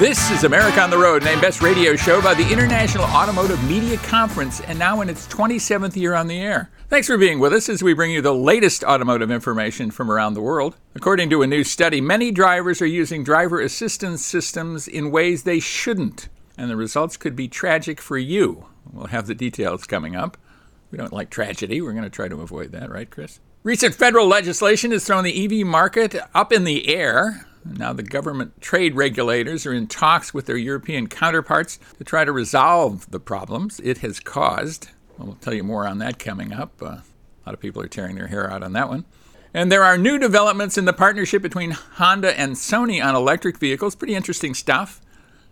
This is America on the Road, named Best Radio Show by the International Automotive Media Conference, and now in its 27th year on the air. Thanks for being with us as we bring you the latest automotive information from around the world. According to a new study, many drivers are using driver assistance systems in ways they shouldn't, and the results could be tragic for you. We'll have the details coming up. We don't like tragedy. We're going to try to avoid that, right, Chris? Recent federal legislation has thrown the EV market up in the air. Now, the government trade regulators are in talks with their European counterparts to try to resolve the problems it has caused. Well, tell you more on that coming up. Uh, a lot of people are tearing their hair out on that one. And there are new developments in the partnership between Honda and Sony on electric vehicles. Pretty interesting stuff.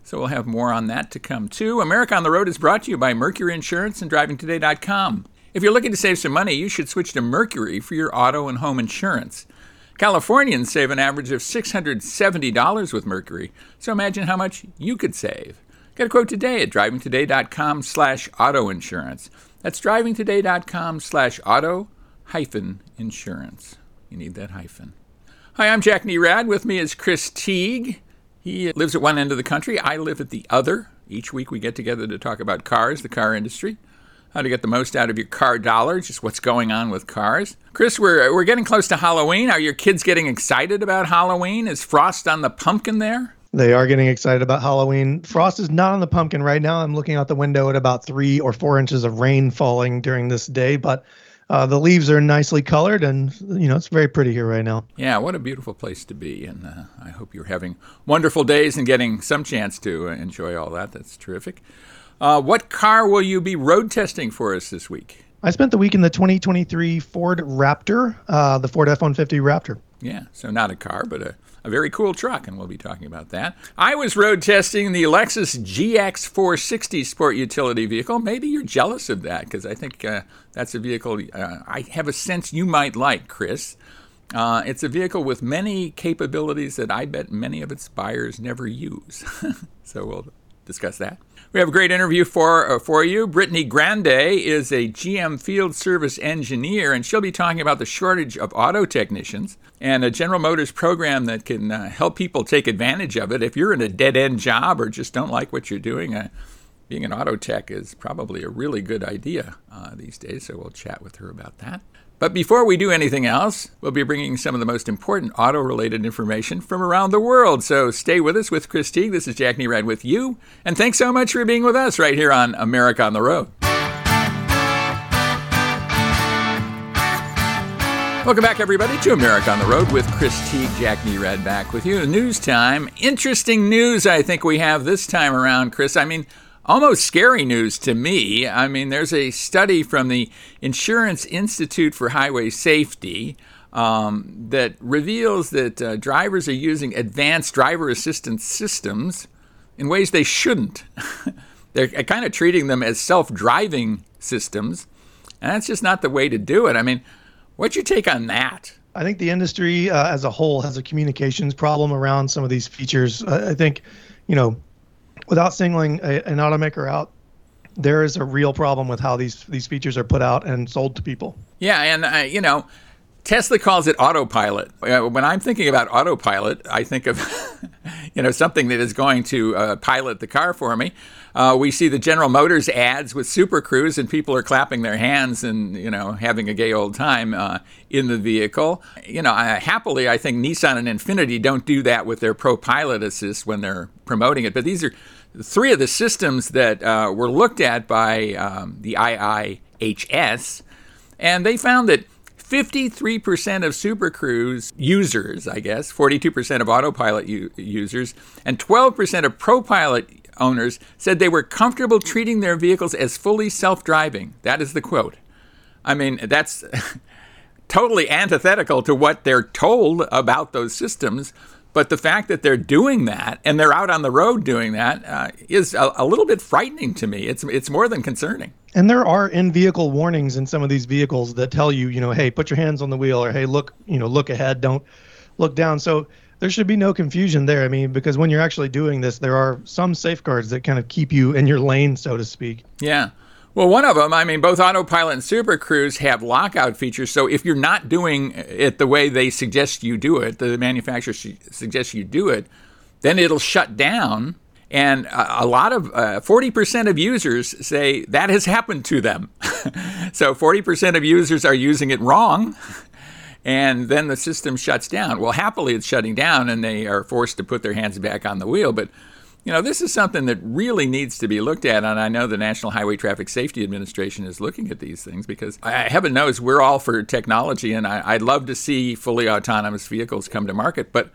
So we'll have more on that to come too. America on the Road is brought to you by Mercury Insurance and DrivingToday.com. If you're looking to save some money, you should switch to Mercury for your auto and home insurance. Californians save an average of $670 with Mercury, so imagine how much you could save. Get a quote today at drivingtoday.com slash auto insurance. That's drivingtoday.com slash auto hyphen insurance. You need that hyphen. Hi, I'm Jack Nerad. With me is Chris Teague. He lives at one end of the country. I live at the other. Each week we get together to talk about cars, the car industry how to get the most out of your car dollar, just what's going on with cars. Chris, we're, we're getting close to Halloween. Are your kids getting excited about Halloween? Is frost on the pumpkin there? They are getting excited about Halloween. Frost is not on the pumpkin right now. I'm looking out the window at about three or four inches of rain falling during this day, but uh, the leaves are nicely colored and you know it's very pretty here right now yeah what a beautiful place to be and uh, i hope you're having wonderful days and getting some chance to enjoy all that that's terrific uh, what car will you be road testing for us this week? I spent the week in the 2023 Ford Raptor, uh, the Ford F 150 Raptor. Yeah, so not a car, but a, a very cool truck, and we'll be talking about that. I was road testing the Lexus GX 460 sport utility vehicle. Maybe you're jealous of that because I think uh, that's a vehicle uh, I have a sense you might like, Chris. Uh, it's a vehicle with many capabilities that I bet many of its buyers never use. so we'll discuss that. We have a great interview for uh, for you. Brittany Grande is a GM field service engineer, and she'll be talking about the shortage of auto technicians and a General Motors program that can uh, help people take advantage of it. If you're in a dead end job or just don't like what you're doing, uh, being an auto tech is probably a really good idea uh, these days. So we'll chat with her about that. But before we do anything else, we'll be bringing some of the most important auto related information from around the world. So stay with us with Chris Teague. This is Jack Nerad with you. And thanks so much for being with us right here on America on the Road. Welcome back, everybody, to America on the Road with Chris Teague, Jack Nerad back with you. News time. Interesting news, I think we have this time around, Chris. I mean, almost scary news to me. I mean, there's a study from the Insurance Institute for Highway Safety um, that reveals that uh, drivers are using advanced driver assistance systems in ways they shouldn't. They're kind of treating them as self driving systems, and that's just not the way to do it. I mean, what's your take on that? I think the industry uh, as a whole has a communications problem around some of these features. I think, you know, without singling a, an automaker out, there is a real problem with how these these features are put out and sold to people. Yeah, and uh, you know, Tesla calls it autopilot. Uh, when I'm thinking about autopilot, I think of you know something that is going to uh, pilot the car for me. Uh, we see the General Motors ads with Super Cruise, and people are clapping their hands and you know having a gay old time uh, in the vehicle. You know, happily, I think Nissan and Infiniti don't do that with their Pro Pilot Assist when they're promoting it. But these are three of the systems that uh, were looked at by um, the IIHS, and they found that 53% of Super Cruise users, I guess, 42% of autopilot u- users, and 12% of ProPilot owners said they were comfortable treating their vehicles as fully self driving. That is the quote. I mean, that's totally antithetical to what they're told about those systems. But the fact that they're doing that and they're out on the road doing that uh, is a, a, little bit frightening to me. It's it's more than concerning. And there are in-vehicle warnings in some of these vehicles that tell you, you know, hey, put your hands on the wheel, or hey, look, you know, look ahead, don't look down. So there should be no confusion there. I mean, because when you're actually doing this, there are some safeguards that kind of keep you in your lane, so to speak. Yeah. Well, one of them, I mean, both Autopilot and Super Cruise have lockout features. So if you're not doing it the way they suggest you do it, the manufacturer suggests you do it, then it'll shut down. And a, lot of uh, 40% of users say that has happened to them. so 40% of users are using it wrong. And then the system shuts down. Well, happily, it's shutting down and they are forced to put their hands back on the wheel. But you know, this is something that really needs to be looked at, and I know the National Highway Traffic Safety Administration is looking at these things because I, heaven knows we're all for technology, and I, I'd love to see fully autonomous vehicles come to market, but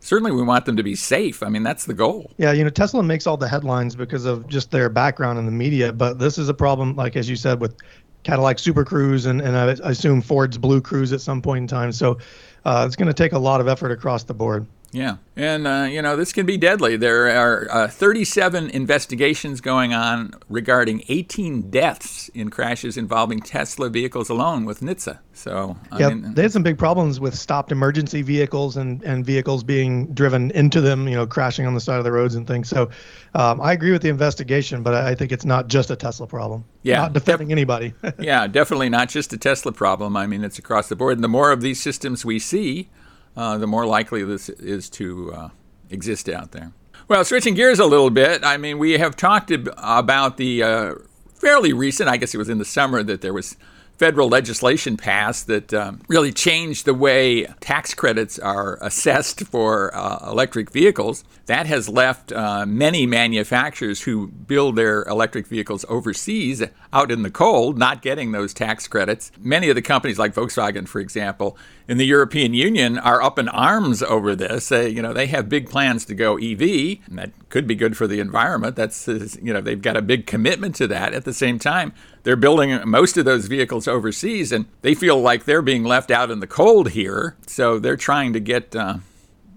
certainly we want them to be safe. I mean, that's the goal. Yeah, you know, Tesla makes all the headlines because of just their background in the media, but this is a problem, like as you said, with Cadillac Super Cruise and, and I assume Ford's Blue Cruise at some point in time. So uh, it's going to take a lot of effort across the board. Yeah. And, uh, you know, this can be deadly. There are uh, 37 investigations going on regarding 18 deaths in crashes involving Tesla vehicles alone with NHTSA. So, I yeah, mean, they had some big problems with stopped emergency vehicles and, and vehicles being driven into them, you know, crashing on the side of the roads and things. So um, I agree with the investigation, but I think it's not just a Tesla problem. Yeah. Not defending def- anybody. yeah, definitely not just a Tesla problem. I mean, it's across the board. And the more of these systems we see, the more likely this is to uh, exist out there. Well, switching gears a little bit, I mean, we have talked about the uh, fairly recent, I guess it was in the summer, that there was federal legislation passed that um, really changed the way tax credits are assessed for uh, electric vehicles. That has left uh, many manufacturers who build their electric vehicles overseas out in the cold, not getting those tax credits. Many of the companies, like Volkswagen, for example, in the European Union, are up in arms over this. They, you know, they have big plans to go EV, and that could be good for the environment. That's, you know, they've got a big commitment to that. At the same time, they're building most of those vehicles overseas, and they feel like they're being left out in the cold here. So they're trying to get uh,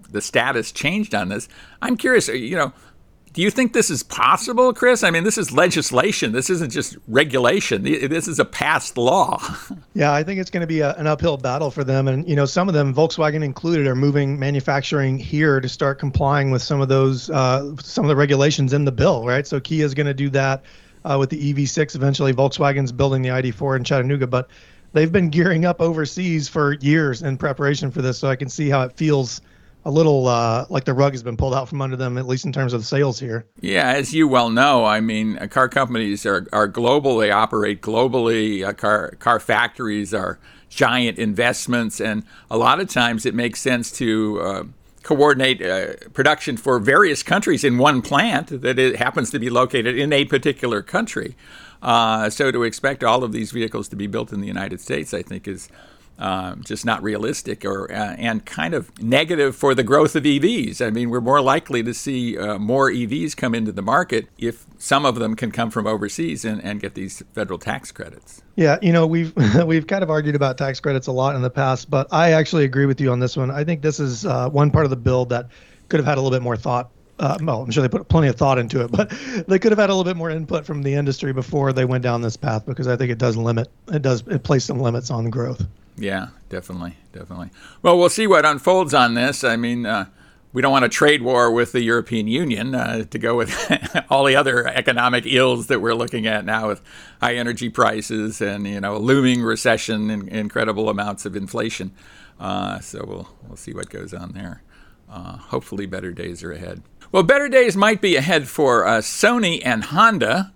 the status changed on this. I'm curious, uh, you know, do you think this is possible, Chris? I mean, this is legislation. This isn't just regulation. This is a passed law. yeah, I think it's going to be a, an uphill battle for them. And, you know, some of them, Volkswagen included, are moving manufacturing here to start complying with some of those, uh, some of the regulations in the bill, right? So Kia is going to do that uh, with the EV6 eventually. Volkswagen's building the ID4 in Chattanooga, but they've been gearing up overseas for years in preparation for this. So I can see how it feels a little uh, like the rug has been pulled out from under them, at least in terms of sales here. Yeah, as you well know, I mean, uh, car companies are, are global. They operate globally. Uh, car car factories are giant investments, and a lot of times it makes sense to uh, coordinate uh, production for various countries in one plant that it happens to be located in a particular country. Uh, so to expect all of these vehicles to be built in the United States, I think, is um, just not realistic or uh, and kind of negative for the growth of EVs. I mean, we're more likely to see uh, more EVs come into the market if some of them can come from overseas and, and get these federal tax credits. Yeah, you know, we've we've kind of argued about tax credits a lot in the past, but I actually agree with you on this one. I think this is uh, one part of the bill that could have had a little bit more thought uh, well, I'm sure they put plenty of thought into it, but they could have had a little bit more input from the industry before they went down this path because I think it does limit, it does, it places some limits on growth. Yeah, definitely, definitely. Well, we'll see what unfolds on this. I mean, uh, we don't want a trade war with the European Union uh, to go with all the other economic ills that we're looking at now with high energy prices and you know looming recession and incredible amounts of inflation. Uh, so we'll we'll see what goes on there. Uh, hopefully, better days are ahead. Well, better days might be ahead for uh, Sony and Honda.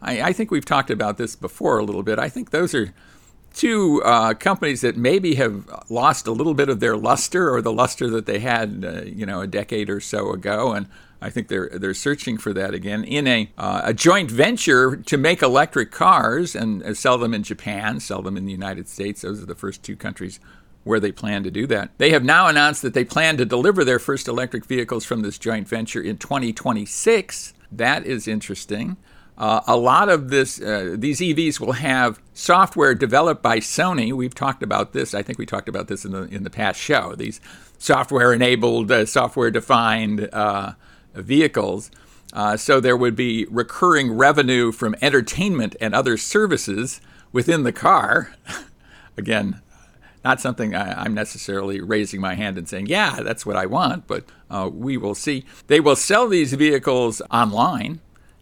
I, I think we've talked about this before a little bit. I think those are two uh, companies that maybe have lost a little bit of their luster or the luster that they had, uh, you know, a decade or so ago, and I think they're they're searching for that again in a uh, a joint venture to make electric cars and uh, sell them in Japan, sell them in the United States. Those are the first two countries where they plan to do that. They have now announced that they plan to deliver their first electric vehicles from this joint venture in 2026. That is interesting. Uh, a lot of this, uh, these EVs will have software developed by Sony. We've talked about this. I think we talked about this in the in the past show. These software-enabled, uh, software-defined uh, vehicles. Uh, so there would be recurring revenue from entertainment and other services within the car. Again, not something I, am necessarily raising my hand and saying, yeah, that's what I want, but uh, we will see. They will sell these vehicles online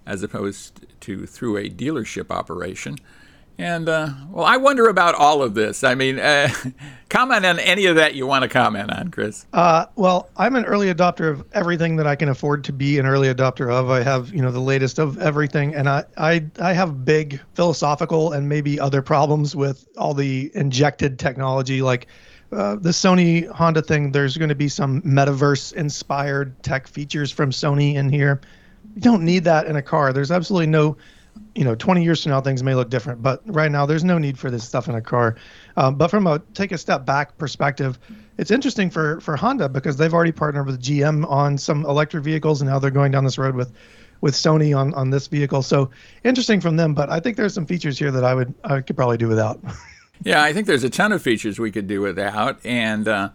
as opposed to through a dealership operation. And uh, well, I wonder about all of this. I mean, uh, comment on any of that you want to comment on, Chris. Uh, well, I'm an early adopter of everything that I can afford to be an early adopter of. I have, you know, the latest of everything, and I, I, I have big philosophical and maybe other problems with all the injected technology, like. Uh, the Sony Honda thing, there's going to be some metaverse inspired tech features from Sony in here. You don't need that in a car. There's absolutely no you know 20 years from now things may look different but right now there's no need for this stuff in a car. Um, but from a take a step back perspective it's interesting for for honda because they've already partnered with gm on some electric vehicles and now they're going down this road with with sony on on this vehicle. So interesting from them but i think there's some features here that i would i could probably do without. Yeah i think there's a ton of features we could do without. And uh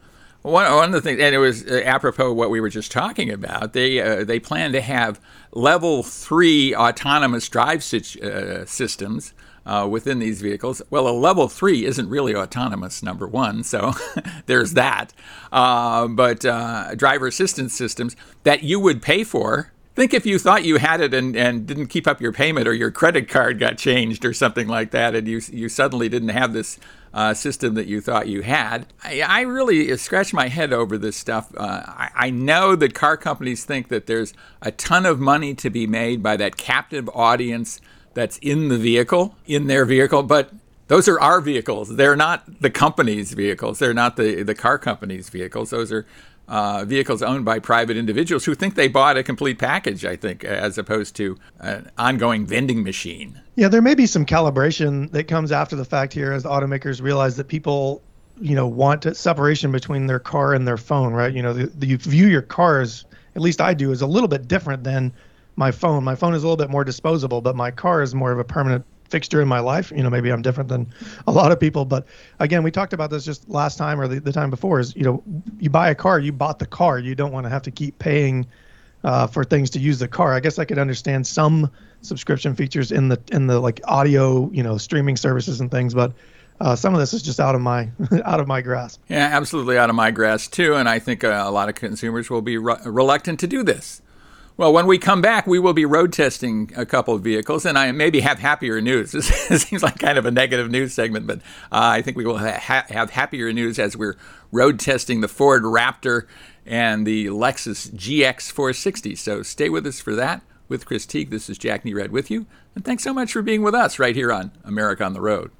one, one of the things, and it was uh, apropos what we were just talking about. They uh, they plan to have level three autonomous drive uh, systems uh, within these vehicles. Well, a level three isn't really autonomous, number one, so there's that. Uh, but uh, driver assistance systems that you would pay for think if you thought you had it and, and didn't keep up your payment or your credit card got changed or something like that and you, you suddenly didn't have this uh, system that you thought you had. I, I really scratch my head over this stuff. Uh, I, I know that car companies think that there's a ton of money to be made by that captive audience that's in the vehicle, in their vehicle, but those are our vehicles. They're not the company's vehicles. They're not the, the car company's vehicles. Those are uh, vehicles owned by private individuals who think they bought a complete package, I think, as opposed to an ongoing vending machine. Yeah, there may be some calibration that comes after the fact here as the automakers realize that people, you know, want separation between their car and their phone, right? You know, the, the, you view your cars, at least I do, is a little bit different than my phone. My phone is a little bit more disposable, but my car is more of a permanent fixture in my life. You know, maybe I'm different than a lot of people, but again, we talked about this just last time or the, the time before. Is you know, you buy a car, you bought the car. You don't want to have to keep paying uh, for things to use the car. I guess I could understand some subscription features in the in the like audio, you know, streaming services and things, but. Uh, some of this is just out of my out of my grasp. Yeah, absolutely out of my grasp too, and I think uh, a lot of consumers will be re- reluctant to do this. Well, when we come back, we will be road testing a couple of vehicles, and I maybe have happier news. This seems like kind of a negative news segment, but uh, I think we will ha- have happier news as we're road testing the Ford Raptor and the Lexus GX 460. So stay with us for that. With Chris Teague, this is Jack Nerad with you, and thanks so much for being with us right here on America on the Road.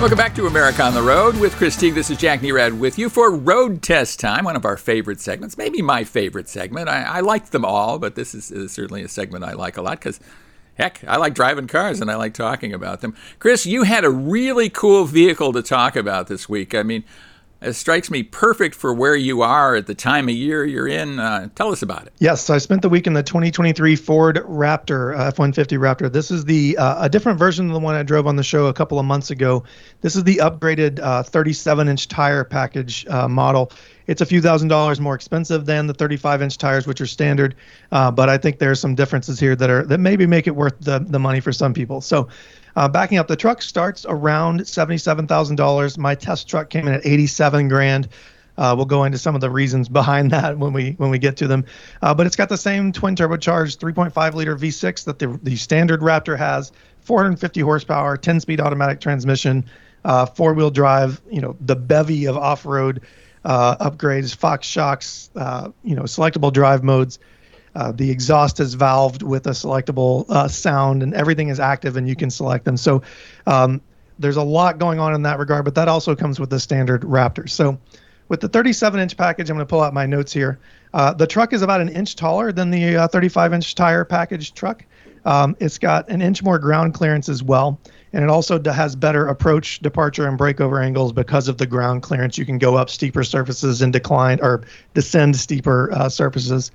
Welcome back to America on the Road with Chris Teague. This is Jack Nerad with you for Road Test Time, one of our favorite segments, maybe my favorite segment. I, I like them all, but this is, is certainly a segment I like a lot because Heck, I like driving cars and I like talking about them. Chris, you had a really cool vehicle to talk about this week. I mean, it strikes me perfect for where you are at the time of year you're in. Uh, tell us about it. Yes, I spent the week in the 2023 Ford Raptor uh, F-150 Raptor. This is the uh, a different version of the one I drove on the show a couple of months ago. This is the upgraded 37-inch uh, tire package uh, model. It's a few thousand dollars more expensive than the 35-inch tires, which are standard, uh, but I think there are some differences here that are that maybe make it worth the the money for some people. So uh, backing up, the truck starts around seventy-seven thousand dollars. My test truck came in at eighty-seven grand. Uh, we'll go into some of the reasons behind that when we when we get to them. Uh, but it's got the same twin turbocharged 3.5 liter V6 that the the standard Raptor has, 450 horsepower, 10 speed automatic transmission, uh, four wheel drive. You know the bevy of off road uh, upgrades, Fox shocks, uh, you know selectable drive modes. Uh, the exhaust is valved with a selectable uh, sound, and everything is active, and you can select them. So um, there's a lot going on in that regard, but that also comes with the standard Raptor. So with the 37-inch package, I'm going to pull out my notes here. Uh, the truck is about an inch taller than the 35-inch uh, tire package truck. Um, it's got an inch more ground clearance as well, and it also has better approach, departure, and breakover angles because of the ground clearance. You can go up steeper surfaces and decline or descend steeper uh, surfaces.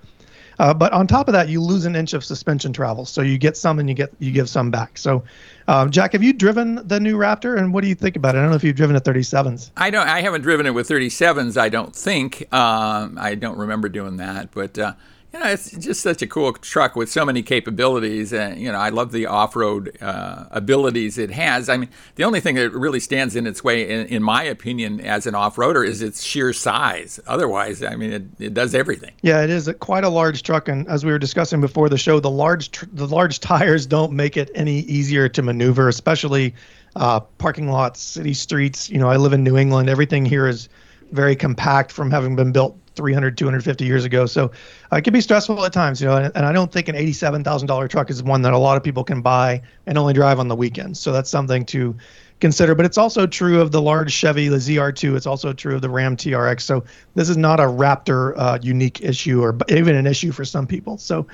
Uh, but on top of that, you lose an inch of suspension travel. So you get some and you get you give some back. So, um, Jack, have you driven the new Raptor, and what do you think about it? I don't know if you've driven a 37s. I don't. I haven't driven it with 37s. I don't think. Um, I don't remember doing that, but. Uh, you know, it's just such a cool truck with so many capabilities. And, you know, I love the off road uh, abilities it has. I mean, the only thing that really stands in its way, in, in my opinion, as an off roader is its sheer size. Otherwise, I mean, it, it does everything. Yeah, it is a, quite a large truck. And as we were discussing before the show, the large, tr- the large tires don't make it any easier to maneuver, especially uh, parking lots, city streets. You know, I live in New England. Everything here is very compact from having been built 300 250 years ago so uh, it can be stressful at times you know and, and i don't think an $87000 truck is one that a lot of people can buy and only drive on the weekends so that's something to consider but it's also true of the large chevy the zr2 it's also true of the ram trx so this is not a raptor uh, unique issue or even an issue for some people so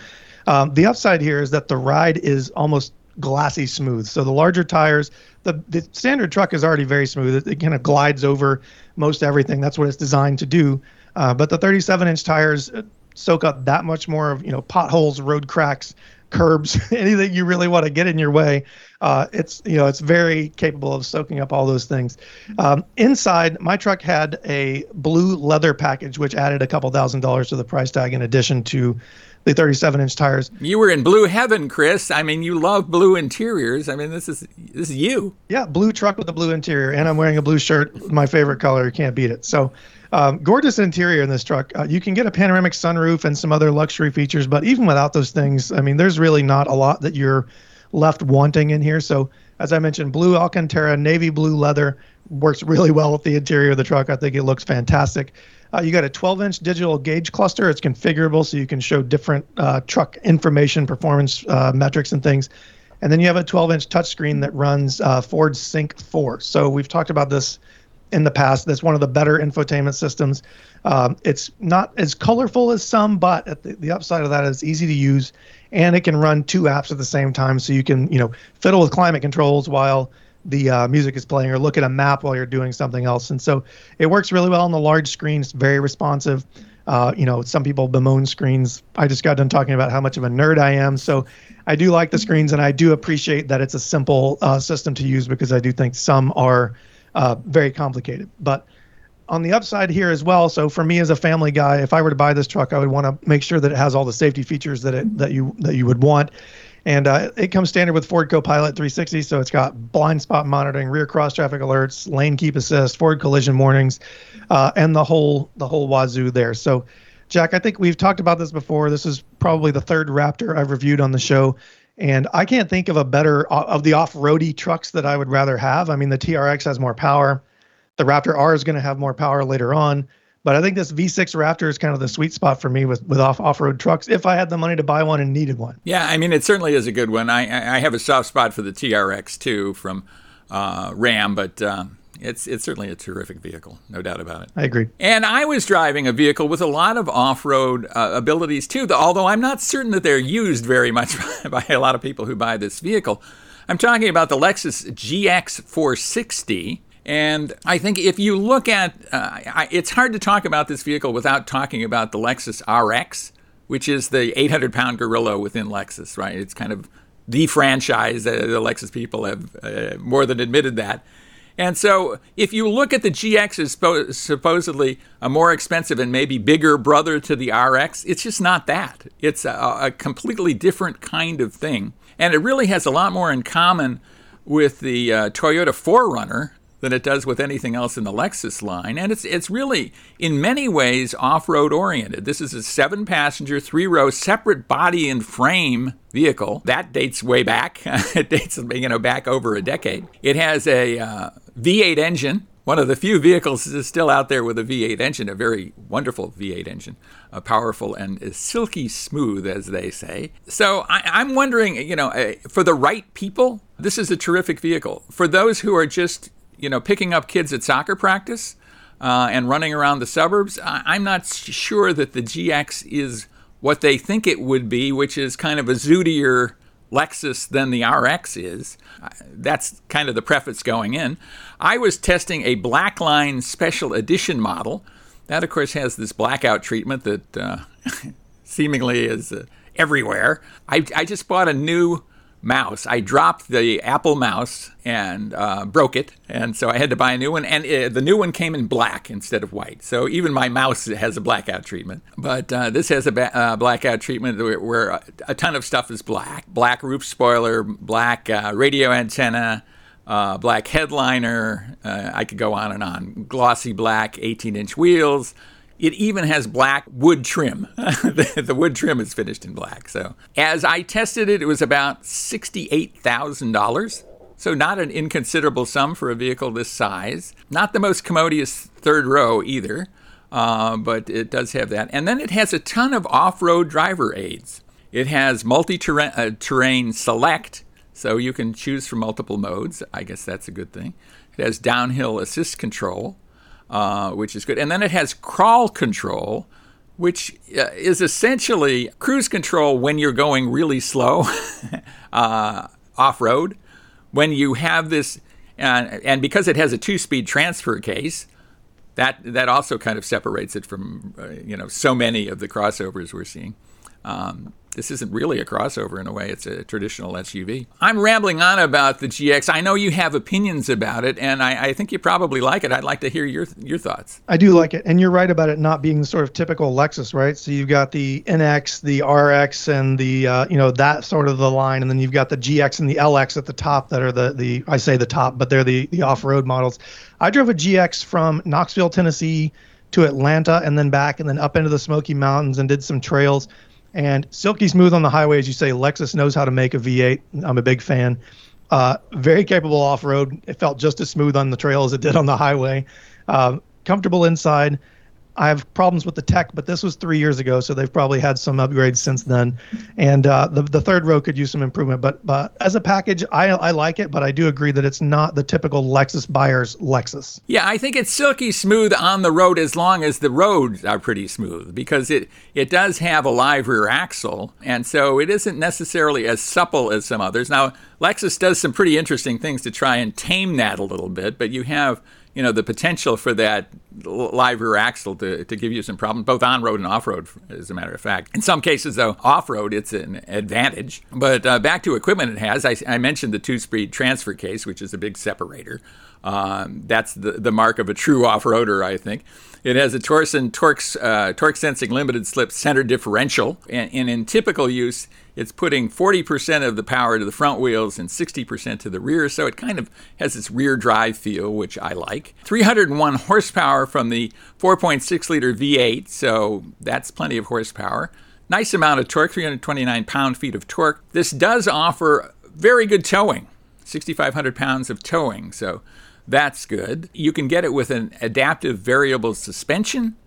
um, the upside here is that the ride is almost glassy smooth. So the larger tires, the, the standard truck is already very smooth. It, it kind of glides over most everything. That's what it's designed to do. Uh, but the 37 inch tires uh, soak up that much more of you know potholes, road cracks, curbs, anything you really want to get in your way. Uh, it's you know it's very capable of soaking up all those things. Um, inside, my truck had a blue leather package, which added a couple thousand dollars to the price tag in addition to the 37 inch tires. You were in blue heaven, Chris. I mean, you love blue interiors. I mean, this is this is you. Yeah, blue truck with a blue interior, and I'm wearing a blue shirt. My favorite color. You can't beat it. So. Um, gorgeous interior in this truck. Uh, you can get a panoramic sunroof and some other luxury features, but even without those things, I mean, there's really not a lot that you're left wanting in here. So, as I mentioned, blue Alcantara, navy blue leather works really well with the interior of the truck. I think it looks fantastic. Uh, you got a 12 inch digital gauge cluster. It's configurable so you can show different uh, truck information, performance uh, metrics, and things. And then you have a 12 inch touchscreen that runs uh, Ford Sync 4. So we've talked about this in the past. That's one of the better infotainment systems. Um, it's not as colorful as some, but the, the upside of that is easy to use, and it can run two apps at the same time. So you can you know fiddle with climate controls while the uh, music is playing or look at a map while you're doing something else. And so it works really well on the large screen. It's very responsive. Uh, you know, some people bemoan screens. I just got done talking about how much of a nerd I am. So I do like the screens and I do appreciate that it's a simple uh, system to use because I do think some are uh, very complicated. But on the upside here as well, so for me as a family guy, if I were to buy this truck, I would want to make sure that it has all the safety features that it that you that you would want. And uh, it comes standard with Ford Copilot 360. So it's got blind spot monitoring, rear cross traffic alerts, lane keep assist, forward collision warnings, uh, and the whole the whole wazoo there. So, Jack, I think we've talked about this before. This is probably the third Raptor I've reviewed on the show, and I can't think of a better uh, of the off-roady trucks that I would rather have. I mean, the TRX has more power. The Raptor R is going to have more power later on. But I think this V6 Raptor is kind of the sweet spot for me with, with off off road trucks if I had the money to buy one and needed one. Yeah, I mean, it certainly is a good one. I, I have a soft spot for the TRX too from uh, Ram, but uh, it's it's certainly a terrific vehicle, no doubt about it. I agree. And I was driving a vehicle with a lot of off road uh, abilities too, although I'm not certain that they're used very much by a lot of people who buy this vehicle. I'm talking about the Lexus GX 460. And I think if you look at, uh, I, it's hard to talk about this vehicle without talking about the Lexus RX, which is the 800 pound gorilla within Lexus, right? It's kind of the franchise. Uh, the Lexus people have uh, more than admitted that. And so, if you look at the GX as supposedly a more expensive and maybe bigger brother to the RX, it's just not that. It's a, a completely different kind of thing. And it really has a lot more in common with the uh, Toyota 4Runner than it does with anything else in the Lexus line. And it's, it's really, in many ways, off road oriented. This is a seven passenger, three row, separate body and frame vehicle. That dates way back. it dates you know, back over a decade. It has a uh, V8 engine. One of the few vehicles is still out there with a V8 engine, a very wonderful V8 engine, uh, powerful and silky smooth, as they say. So I, am wondering, you know, uh, for the right people, this is a terrific vehicle. For those who are just you know, picking up kids at soccer practice uh, and running around the suburbs, I- am not sure that the GX is what they think it would be, which is kind of a zootier Lexus than the RX is. That's kind of the preface going in. I was testing a Blackline Special Edition model. That, of course, has this blackout treatment that uh, seemingly is uh, everywhere. I, I just bought a new mouse. I dropped the Apple mouse and uh, broke it, and so I had to buy a new one. And uh, the new one came in black instead of white. So even my mouse has a blackout treatment, but uh, this has a ba- uh, blackout treatment where, where, a ton of stuff is black: black roof spoiler, black uh, radio antenna. Black headliner, I could go on and on. Glossy black 18 inch wheels, it even has black wood trim. the, the, wood trim is finished in black. So, as I tested it, it was about $68,000. So, not an inconsiderable sum for a vehicle this size. Not the most commodious third row either, uh, but it does have that. And then it has a ton of off road driver aids. It has multi terrain uh, select, so you can choose from multiple modes. I guess that's a good thing. It has downhill assist control uh, which is good. And then it has crawl control, which uh, is essentially cruise control when you're going really slow uh, off road. When you have this, and because it has a two speed transfer case, that, that also kind of separates it from uh, you know so many of the crossovers we're seeing. Um, this isn't really a crossover in a way, it's a traditional SUV. I'm rambling on about the GX. I know you have opinions about it, and I, I, think you probably like it. I'd like to hear your your thoughts. I do like it, and you're right about it not being sort of typical Lexus, right? So you've got the NX, the RX, and the uh, you know that sort of the line, and then you've got the GX and the LX at the top that are the the I say the top, but they're the the off-road models. I drove a GX from Knoxville, Tennessee to Atlanta and then back and then up into the Smoky Mountains and did some trails and silky smooth on the highway, as you say. Lexus knows how to make a V8. I'm a big fan. Uh, very capable off road. It felt just as smooth on the trail as it did on the highway. Uh, comfortable inside. I have problems with the tech, but this was three years ago, so they've probably had some upgrades since then. And uh, the the third row could use some improvement, but but as a package, I I like it, but I do agree that it's not the typical Lexus buyer's Lexus. Yeah, I think it's silky smooth on the road as long as the roads are pretty smooth because it it does have a live rear axle, and so it isn't necessarily as supple as some others. Now Lexus does some pretty interesting things to try and tame that a little bit, but you have you know the potential for that live rear axle to, to give you some problems both on road and off road as a matter of fact. In some cases though off road it's an advantage. But uh, back to equipment it has I, I mentioned the two speed transfer case which is a big separator. Um, that's the, the mark of a true off roader I think. It has a Torsen torque, uh, torque sensing limited slip center differential and, and in typical use it's putting 40% of the power to the front wheels and 60% to the rear, so it kind of has this rear drive feel, which I like. 301 horsepower from the 4.6 liter V8, so that's plenty of horsepower. Nice amount of torque, 329 pound feet of torque. This does offer very good towing, 6,500 pounds of towing, so that's good. You can get it with an adaptive variable suspension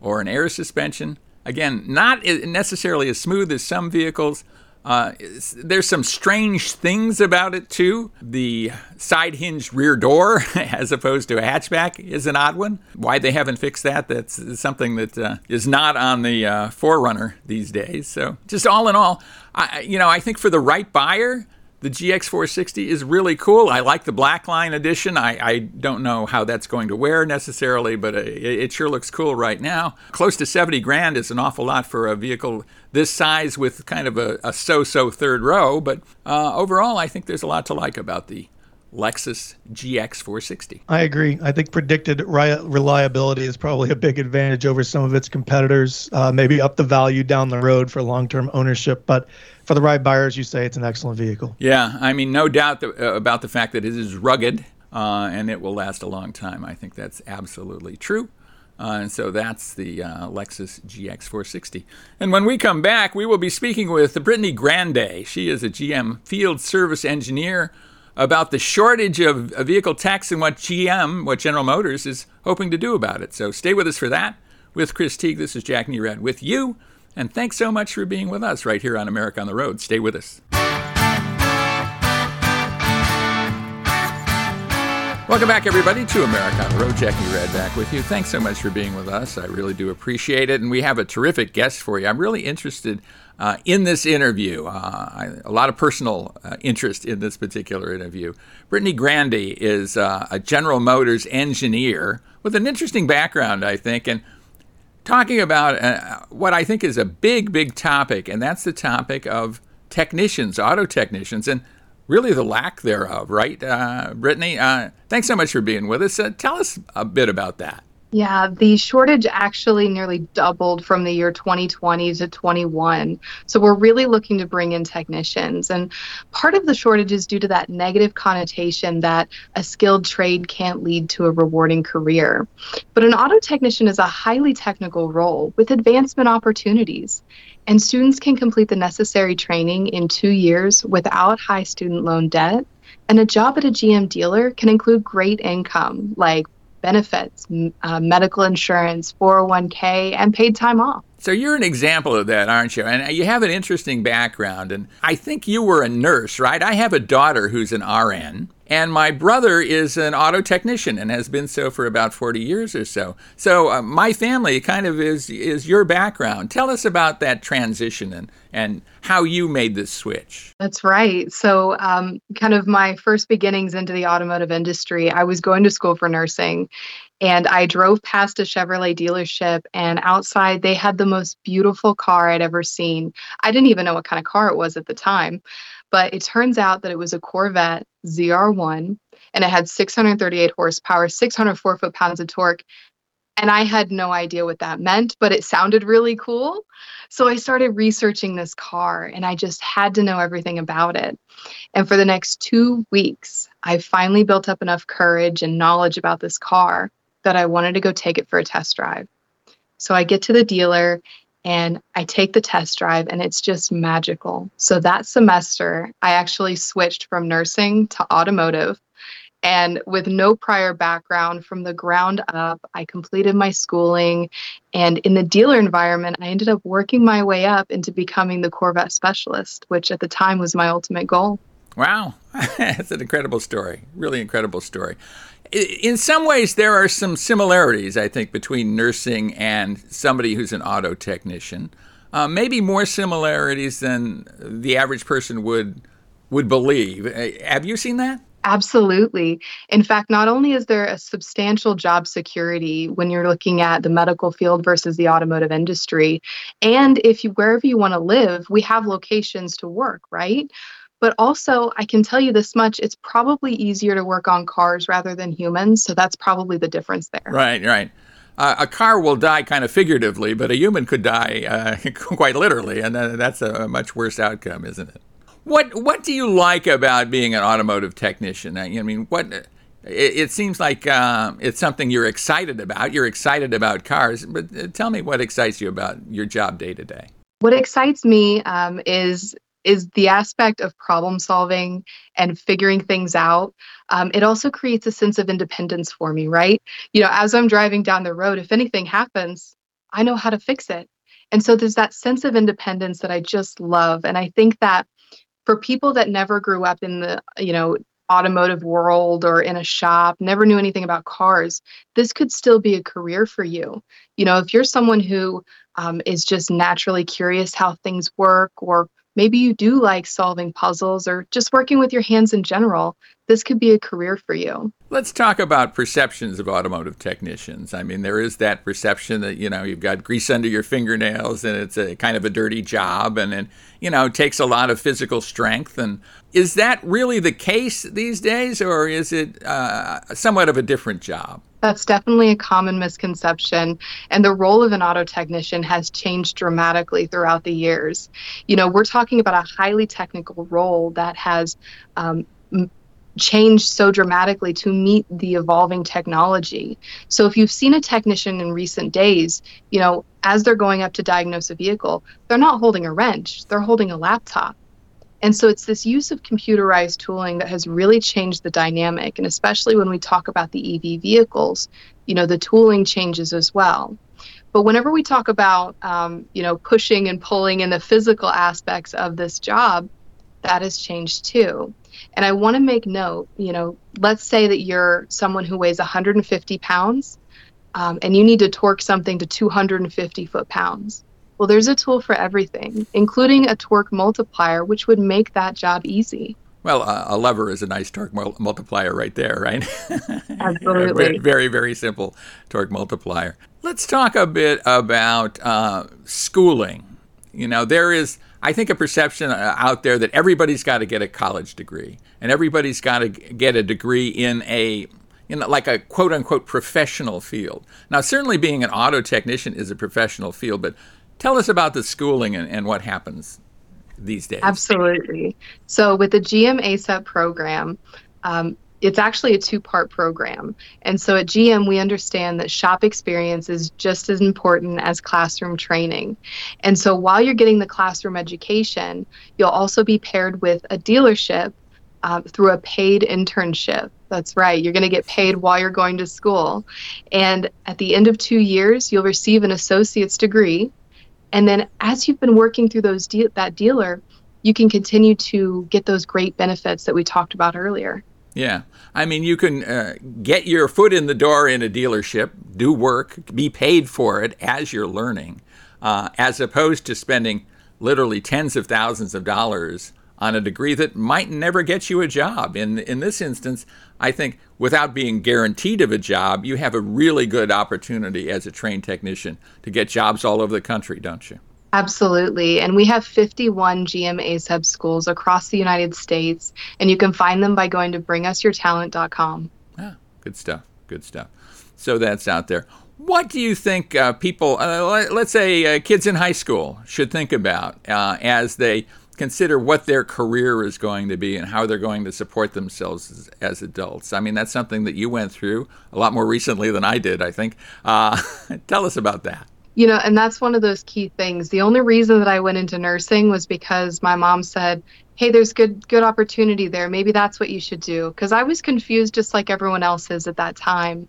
or an air suspension. Again, not necessarily as smooth as some vehicles. Uh, there's some strange things about it too. The side hinged rear door, as opposed to a hatchback, is an odd one. Why they haven't fixed that, that's something that uh, is not on the uh, 4Runner these days. So, just all in all, I, you know, I think for the right buyer, the GX460 is really cool. I like the Blackline edition. I, I don't know how that's going to wear necessarily, but it, it, sure looks cool right now. Close to 70 grand is an awful lot for a vehicle this size with kind of a, a so-so third row. But uh, overall, I think there's a lot to like about the Lexus GX 460. I agree. I think predicted reliability is probably a big advantage over some of its competitors. Uh, maybe up the value down the road for long term ownership. But for the right buyers, you say it's an excellent vehicle. Yeah, I mean, no doubt that, uh, about the fact that it is rugged uh, and it will last a long time. I think that's absolutely true. Uh, and so that's the uh, Lexus GX460. And when we come back, we will be speaking with Brittany Grande. She is a GM field service engineer about the shortage of, vehicle tax and what GM, what General Motors, is hoping to do about it. So stay with us for that. With Chris Teague, this is Jack Nerad with you. And thanks so much for being with us right here on America on the Road. Stay with us. Welcome back, everybody, to America on the Road. Jack Nerad back with you. Thanks so much for being with us. I really do appreciate it. And we have a terrific guest for you. I'm really interested uh, in this interview. Uh, I, a lot of personal uh, interest in this particular interview. Brittany Grandy is uh, a General Motors engineer with an interesting background, I think. And talking about uh, what I think is a big, big topic, and that's the topic of technicians, auto technicians, and really the lack thereof, right? Uh, Brittany, uh, thanks so much for being with us. Uh, tell us a bit about that. Yeah, the shortage actually nearly doubled from the year 2020 to 21. So we're really looking to bring in technicians. And part of the shortage is due to that negative connotation that a skilled trade can't lead to a rewarding career. But an auto technician is a highly technical role with advancement opportunities. And students can complete the necessary training in two years without high student loan debt. And a job at a GM dealer can include great income like benefits, uh, medical insurance, 401k, and paid time off. So you're an example of that, aren't you? And you have an interesting background. And I think you were a nurse, right? I have a daughter who's an RN. And my brother is an auto technician and has been so for about 40 years or so. So uh, my family kind of is is your background. Tell us about that transition and, and how you made this switch. That's right. So, um, kind of my first beginnings into the automotive industry, I was going to school for nursing and I drove past a Chevrolet dealership, and outside they had the most beautiful car I'd ever seen. I didn't even know what kind of car it was at the time, but it turns out that it was a Corvette ZR1 and it had 638 horsepower, 604 foot pounds of torque. And I had no idea what that meant, but it sounded really cool. So I started researching this car and I just had to know everything about it. And for the next two weeks, I finally built up enough courage and knowledge about this car that I wanted to go take it for a test drive. So I get to the dealer and I take the test drive and it's just magical. So that semester, I actually switched from nursing to automotive. And with no prior background from the ground up, I completed my schooling. And in the dealer environment, I ended up working my way up into becoming the Corvette specialist, which at the time was my ultimate goal. Wow, that's an incredible story. Really incredible story in some ways, there are some similarities, I think, between nursing and somebody who's an auto technician. Uh, maybe more similarities than the average person would would believe. Uh, have you seen that? Absolutely. In fact, not only is there a substantial job security when you're looking at the medical field versus the automotive industry, and if you wherever you want to live, we have locations to work, right? But also, I can tell you this much it's probably easier to work on cars rather than humans. So that's probably the difference there. Right, right. Uh, a car will die kind of figuratively, but a human could die uh, quite literally, and that's a much worse outcome, isn't it? What What do you like about being an automotive technician? I mean, what it, it seems like uh, it's something you're excited about. You're excited about cars, but uh, tell me what excites you about your job day to day. What excites me um, is is the aspect of problem solving and figuring things out. Um, it also creates a sense of independence for me, right? You know, as I'm driving down the road, if anything happens, I know how to fix it. And so there's that sense of independence that I just love. And I think that for people that never grew up in the, you know, automotive world or in a shop, never knew anything about cars, this could still be a career for you. You know, if you're someone who um, is just naturally curious how things work or maybe you do like solving puzzles or just working with your hands in general, this could be a career for you. Let's talk about perceptions of automotive technicians. I mean, there is that perception that, you know, you've got grease under your fingernails and it's a kind of a dirty job and it, you know, takes a lot of physical strength. And is that really the case these days or is it uh, somewhat of a different job? That's definitely a common misconception. And the role of an auto technician has changed dramatically throughout the years. You know, we're talking about a highly technical role that has um, changed so dramatically to meet the evolving technology. So if you've seen a technician in recent days, you know, as they're going up to diagnose a vehicle, they're not holding a wrench, they're holding a laptop. And so it's this use of computerized tooling that has really changed the dynamic. And especially when we talk about the EV vehicles, you know, the tooling changes as well. But whenever we talk about, um, you know, pushing and pulling in the physical aspects of this job, that has changed too. And I want to make note, you know, let's say that you're someone who weighs 150 pounds um, and you need to torque something to 250 foot pounds well, there's a tool for everything, including a torque multiplier, which would make that job easy. Well, uh, a lever is a nice torque mul- multiplier right there, right? Absolutely. very, very, very simple torque multiplier. Let's talk a bit about uh, schooling. You know, there is, I think a perception uh, out there that everybody's got to get a college degree and everybody's got to get a degree in a in like a quote unquote professional field. Now, certainly being an auto technician is a professional field, but tell us about the schooling and, and what happens these days. Absolutely. So, with the GM ASEP program, um, it's actually a two part program. And so at GM, we understand that shop experience is just as important as classroom training. And so while you're getting the classroom education, you'll also be paired with a dealership uh, through a paid internship. That's right. You're going to get paid while you're going to school. And at the end of two years, you'll receive an associate's degree. And then as you've been working through those de- that dealer, you can continue to get those great benefits that we talked about earlier. Yeah. I mean, you can uh, get your foot in the door in a dealership, do work, be paid for it as you're learning, uh, as opposed to spending literally tens of thousands of dollars on a degree that might never get you a job. In, in this instance, I think without being guaranteed of a job, you have a really good opportunity as a trained technician to get jobs all over the country, don't you? Absolutely. And we have 51 GM ASEP schools across the United States, and you can find them by going to bringusyourtalent.com. Ah, good stuff. Good stuff. So that's out there. What do you think uh, people, uh, let's say uh, kids in high school, should think about uh, as they consider what their career is going to be and how they're going to support themselves as, as adults? I mean, that's something that you went through a lot more recently than I did, I think. Uh, tell us about that. You know, and that's one of those key things. The only reason that I went into nursing was because my mom said, "Hey, there's good good opportunity there. Maybe that's what you should do." Because I was confused, just like everyone else is at that time.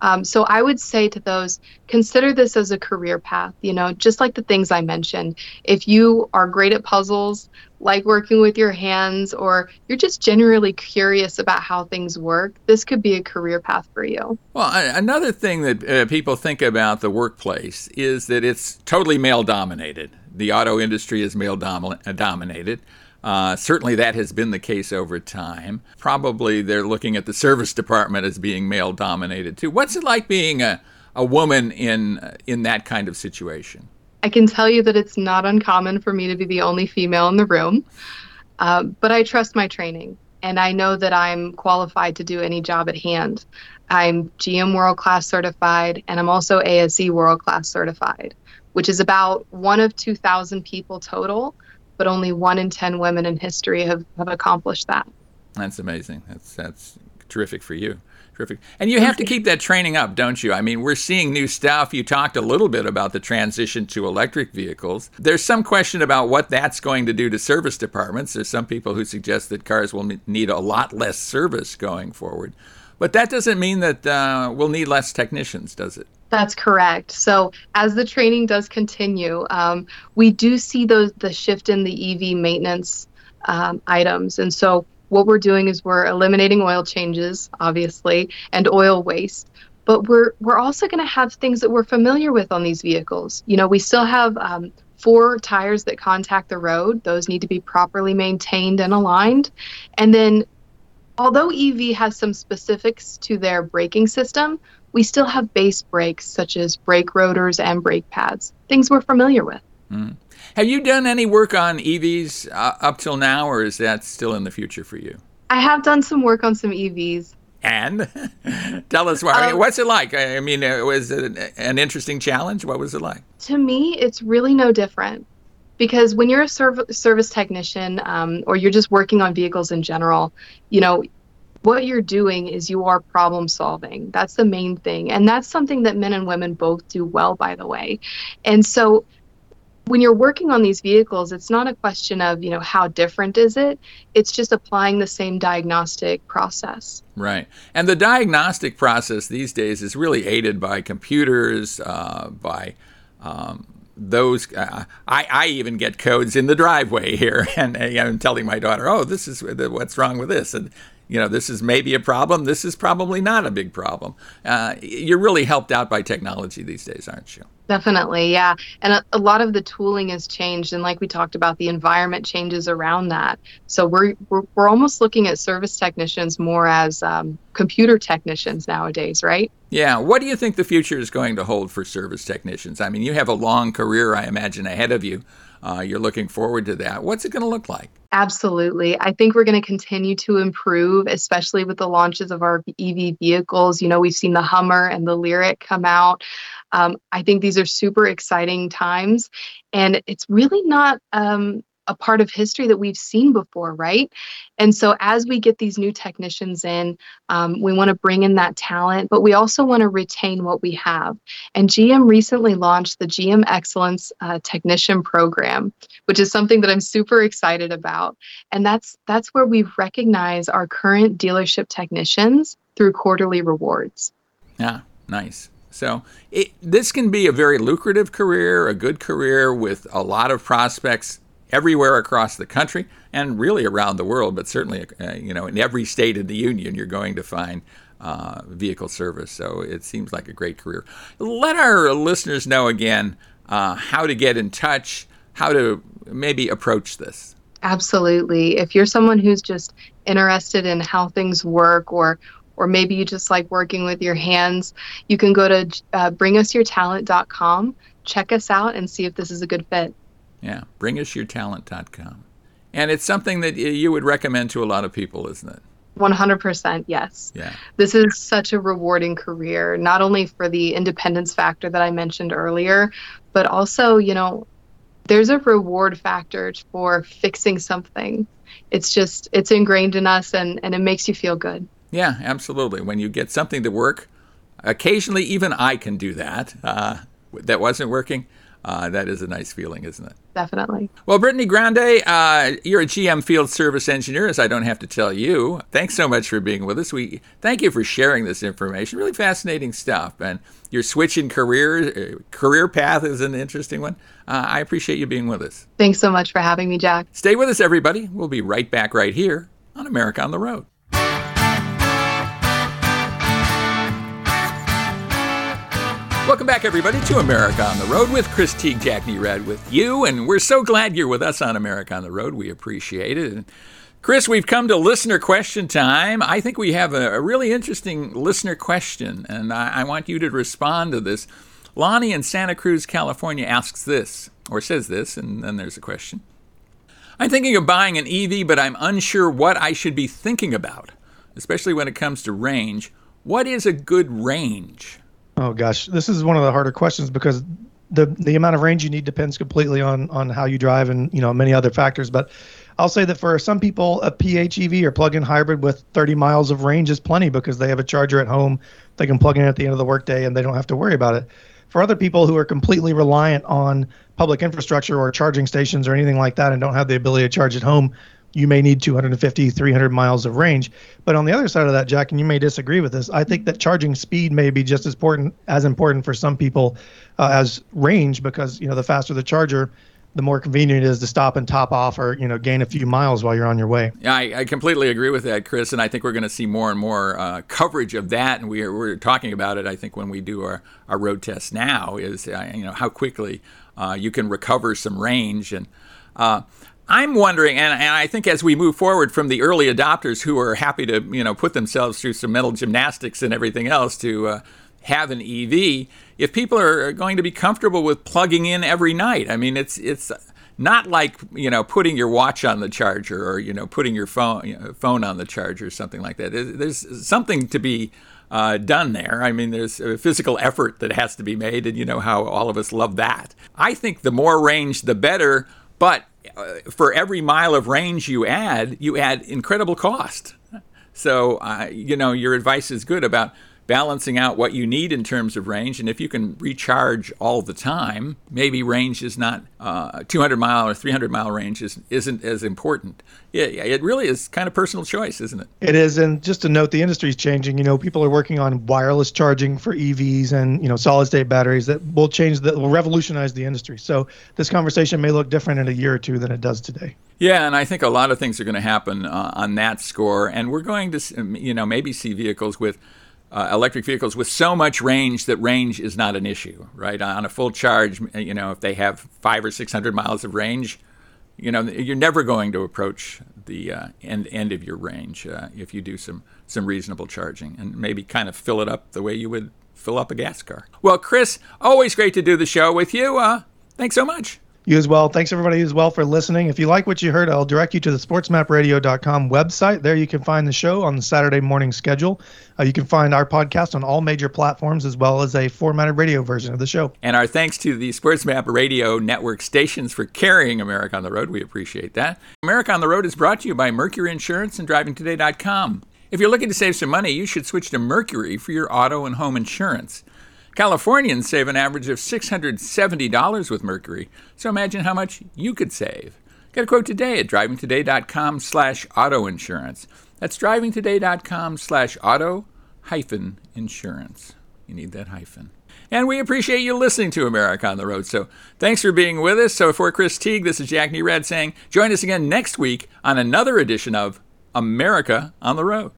Um, so I would say to those, consider this as a career path. You know, just like the things I mentioned. If you are great at puzzles, like working with your hands, or you're just generally curious about how things work, this could be a career path for you. Well, another thing that uh, people think about the workplace is that it's totally male dominated. The auto industry is male dom- dominated. Uh, certainly, that has been the case over time. Probably they're looking at the service department as being male dominated too. What's it like being a, a woman in in that kind of situation? I can tell you that it's not uncommon for me to be the only female in the room, uh, but I trust my training and I know that I'm qualified to do any job at hand. I'm GM World Class certified and I'm also ASE World Class certified, which is about one of 2,000 people total but only one in 10 women in history have, have accomplished that. That's amazing. That's, that's terrific for you. Terrific. And you have to keep that training up, don't you? I mean, we're seeing new stuff. You talked a little bit about the transition to electric vehicles. There's some question about what that's going to do to service departments. There's some people who suggest that cars will need a lot less service going forward. But that doesn't mean that uh, we'll need less technicians, does it? That's correct. So as the training does continue, um, we do see those the shift in the EV maintenance um, items, and so what we're doing is we're eliminating oil changes, obviously, and oil waste. But we're we're also going to have things that we're familiar with on these vehicles. You know, we still have um, four tires that contact the road; those need to be properly maintained and aligned. And then, although EV has some specifics to their braking system, we still have base brakes such as brake rotors and brake pads, things we're familiar with. Mm. Have you done any work on EVs uh, up till now, or is that still in the future for you? I have done some work on some EVs. And tell us why. Um, what's it like? I mean, uh, was it an interesting challenge? What was it like? To me, it's really no different because when you're a serv- service technician um, or you're just working on vehicles in general, you know, what you're doing is you are problem solving. That's the main thing. And that's something that men and women both do well, by the way. And so when you're working on these vehicles, it's not a question of, you know, how different is it? It's just applying the same diagnostic process. Right. And the diagnostic process these days is really aided by computers, uh, by um, those uh, I, I even get codes in the driveway here and, I'm telling my daughter oh this is what's wrong with this and you know, this is maybe a problem. This is probably not a big problem. Uh, you're really helped out by technology these days, aren't you? Definitely, yeah. And a, a, lot of the tooling has changed, and like we talked about, the environment changes around that. So we're we're, we're almost looking at service technicians more as um, computer technicians nowadays, right? Yeah. What do you think the future is going to hold for service technicians? I mean, you have a long career, I imagine, ahead of you. uh, you're looking forward to that. What's it going to look like? Absolutely. I think we're going to continue to improve, especially with the launches of our EV vehicles. You know, we've seen the Hummer and the Lyriq come out. Um, I think these are super exciting times. And it's really not um, a part of history that we've seen before, right? And so as we get these new technicians in, um, we want to bring in that talent, but we also want to retain what we have. And GM recently launched the GM Excellence uh, Technician Program, which is something that I'm super excited about. And that's that's where we recognize our current dealership technicians through quarterly rewards. Yeah, nice. So it, this can be a very lucrative career, a good career with a lot of prospects everywhere across the country and really around the world, but certainly, uh, you know, in every state in the union, you're going to find uh, vehicle service. So it seems like a great career. Let our listeners know again uh, how to get in touch, how to maybe approach this. Absolutely. If you're someone who's just interested in how things work or or maybe you just like working with your hands, you can go to uh, bringusyourtalent.com, check us out, and see if this is a good fit. Yeah, bringusyourtalent.com. And it's something that you would recommend to a lot of people, isn't it? 100% yes. Yeah. This is such a rewarding career, not only for the independence factor that I mentioned earlier, but also, you know, there's a reward factor for fixing something. It's just, it's ingrained in us and, and it makes you feel good. Yeah, absolutely. When you get something to work, occasionally even I can do that. Uh, that wasn't working uh, that is a nice feeling, isn't it? Definitely. Well, Brittany Grande, uh, you're a GM field service engineer, as I don't have to tell you. Thanks so much for being with us. We thank you for sharing this information. Really fascinating stuff, and your switch in career uh, career path is an interesting one. Uh, I appreciate you being with us. Thanks so much for having me, Jack. Stay with us, everybody. We'll be right back right here on America on the Road. Welcome back, everybody, to America on the Road with Chris Teague, Jack Nerad with you. And we're so glad you're with us on America on the Road. We appreciate it. And Chris, we've come to listener question time. I think we have a, a really interesting listener question, and I, I want you to respond to this. Lonnie in Santa Cruz, California asks this, or says this, and then there's a question. I'm thinking of buying an EV, but I'm unsure what I should be thinking about, especially when it comes to range. What is a good range? Oh gosh, this is one of the harder questions because the the amount of range you need depends completely on on how you drive and you know many other factors. But I'll say that for some people, a PHEV or plug-in hybrid with 30 miles of range is plenty because they have a charger at home. They can plug in at the end of the workday and they don't have to worry about it. For other people who are completely reliant on public infrastructure or charging stations or anything like that and don't have the ability to charge at home, you may need 250, 300 miles of range. But on the other side of that, Jack, and you may disagree with this, I think that charging speed may be just as important as important for some people uh, as range because you know the faster the charger, the more convenient it is to stop and top off or you know gain a few miles while you're on your way. Yeah, I, I completely agree with that, Chris, and I think we're going to see more and more uh, coverage of that. And we're we're talking about it. I think when we do our, our road test now is uh, you know how quickly uh, you can recover some range and. I'm wondering, and, and, I think as we move forward from the early adopters who are happy to, you know, put themselves through some mental gymnastics and everything else to uh, have an EV, if people are going to be comfortable with plugging in every night, I mean, it's it's not like you know putting your watch on the charger or you know putting your phone you know, phone on the charger or something like that. There's something to be uh, done there. I mean, there's a physical effort that has to be made, and you know how all of us love that. I think the more range, the better. But uh, for every mile of range you add, you add incredible cost. So, uh, you know, your advice is good about balancing out what you need in terms of range. And if you can recharge all the time, maybe range is not uh, 200 mile or 300 mile range is, isn't as important. It, it really is kind of personal choice, isn't it? It is. And just to note, the industry is changing. You know, people are working on wireless charging for EVs and, you know, solid state batteries that will change, that will revolutionize the industry. So this conversation may look different in a year or two than it does today. Yeah, and I think a lot of things are going to happen uh, on that score. And we're going to, you know, maybe see vehicles with uh, electric vehicles with so much range that range is not an issue, right? On a full charge, you know, if they have five or six hundred miles of range, you know, you're never going to approach the uh, end end of your range uh, if you do some some reasonable charging and maybe kind of fill it up the way you would fill up a gas car. Well, Chris, always great to do the show with you. Uh, thanks so much. You as well. Thanks everybody as well for listening. If you like what you heard, I'll direct you to the sportsmapradio.com website. There you can find the show on the Saturday morning schedule. Uh, you can find our podcast on all major platforms as well as a formatted radio version of the show. And our thanks to the SportsMap Radio network stations for carrying America on the Road. We appreciate that. America on the Road is brought to you by Mercury Insurance and DrivingToday.com. If you're looking to save some money, you should switch to Mercury for your auto and home insurance. Californians save an average of $670 with Mercury, so imagine how much you could save. Get a quote today at drivingtoday.com slash auto insurance. That's drivingtoday.com slash auto hyphen insurance. You need that hyphen. And we appreciate you listening to America on the Road. So thanks for being with us. So for Chris Teague, this is Jack Nerad saying join us again next week on another edition of America on the Road.